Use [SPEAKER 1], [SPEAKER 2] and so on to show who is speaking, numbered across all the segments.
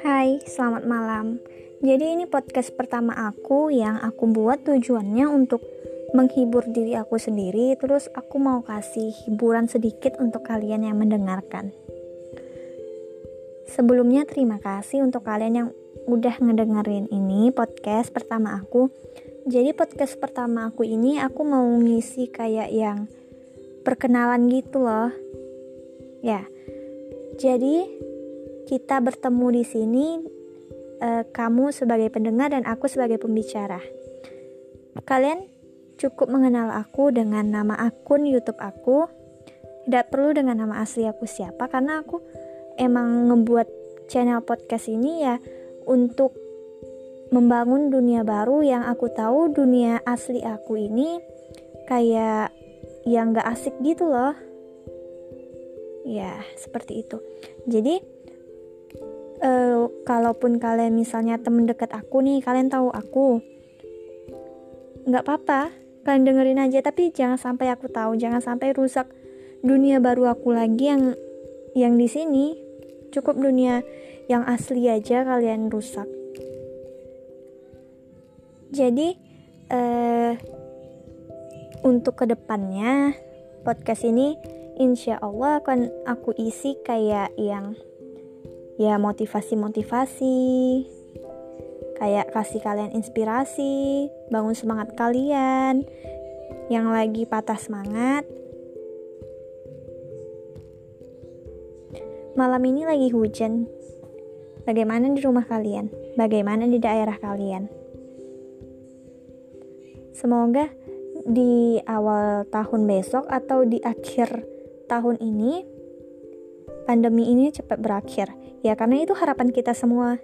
[SPEAKER 1] Hai, selamat malam. Jadi ini podcast pertama aku yang aku buat tujuannya untuk menghibur diri aku sendiri, terus aku mau kasih hiburan sedikit untuk kalian yang mendengarkan. Sebelumnya terima kasih untuk kalian yang udah ngedengerin ini podcast pertama aku. Jadi podcast pertama aku ini aku mau ngisi kayak yang perkenalan gitu loh. Ya. Jadi kita bertemu di sini uh, kamu sebagai pendengar dan aku sebagai pembicara. Kalian cukup mengenal aku dengan nama akun YouTube aku. Tidak perlu dengan nama asli aku siapa karena aku emang ngebuat channel podcast ini ya untuk membangun dunia baru yang aku tahu dunia asli aku ini kayak yang gak asik gitu loh. Ya seperti itu. Jadi uh, kalaupun kalian misalnya temen deket aku nih kalian tahu aku nggak apa-apa. Kalian dengerin aja tapi jangan sampai aku tahu jangan sampai rusak dunia baru aku lagi yang yang di sini. Cukup dunia yang asli aja kalian rusak. Jadi uh, untuk ke depannya podcast ini insya Allah akan aku isi kayak yang ya motivasi-motivasi kayak kasih kalian inspirasi bangun semangat kalian yang lagi patah semangat. Malam ini lagi hujan. Bagaimana di rumah kalian? Bagaimana di daerah kalian? Semoga di awal tahun besok atau di akhir tahun ini pandemi ini cepat berakhir Ya karena itu harapan kita semua,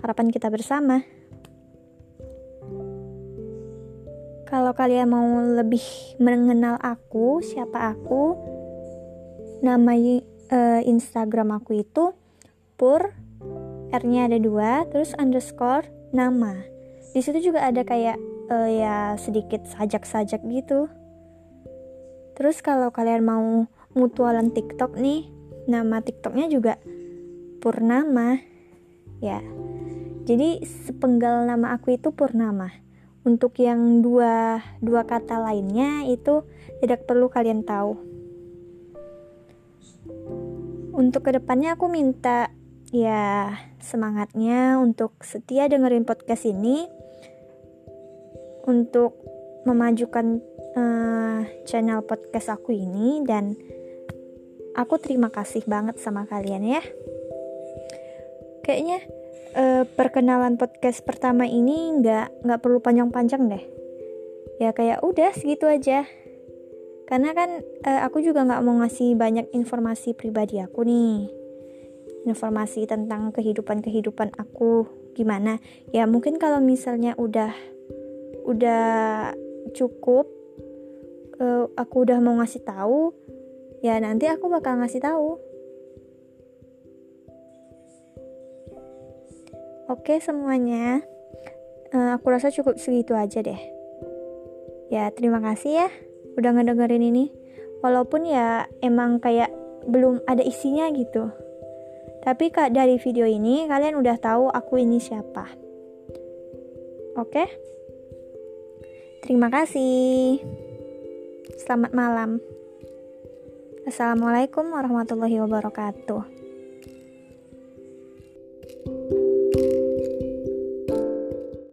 [SPEAKER 1] harapan kita bersama. Kalau kalian mau lebih mengenal aku, siapa aku, nama uh, Instagram aku itu pur R-nya ada dua, terus underscore nama. Di situ juga ada kayak uh, ya sedikit sajak-sajak gitu. Terus kalau kalian mau mutualan TikTok nih, nama TikToknya juga Purnama. Ya. Jadi sepenggal nama aku itu Purnama. Untuk yang dua dua kata lainnya itu tidak perlu kalian tahu. Untuk ke depannya aku minta ya semangatnya untuk setia dengerin podcast ini untuk memajukan uh, channel podcast aku ini dan aku terima kasih banget sama kalian ya. Kayaknya uh, perkenalan podcast pertama ini nggak nggak perlu panjang-panjang deh. Ya kayak udah segitu aja. Karena kan uh, aku juga nggak mau ngasih banyak informasi pribadi aku nih. Informasi tentang kehidupan kehidupan aku gimana. Ya mungkin kalau misalnya udah udah cukup uh, aku udah mau ngasih tahu ya nanti aku bakal ngasih tahu Oke semuanya, uh, aku rasa cukup segitu aja deh. Ya terima kasih ya udah ngedengerin ini. Walaupun ya emang kayak belum ada isinya gitu. Tapi kak dari video ini kalian udah tahu aku ini siapa. Oke? Terima kasih. Selamat malam. Assalamualaikum warahmatullahi wabarakatuh.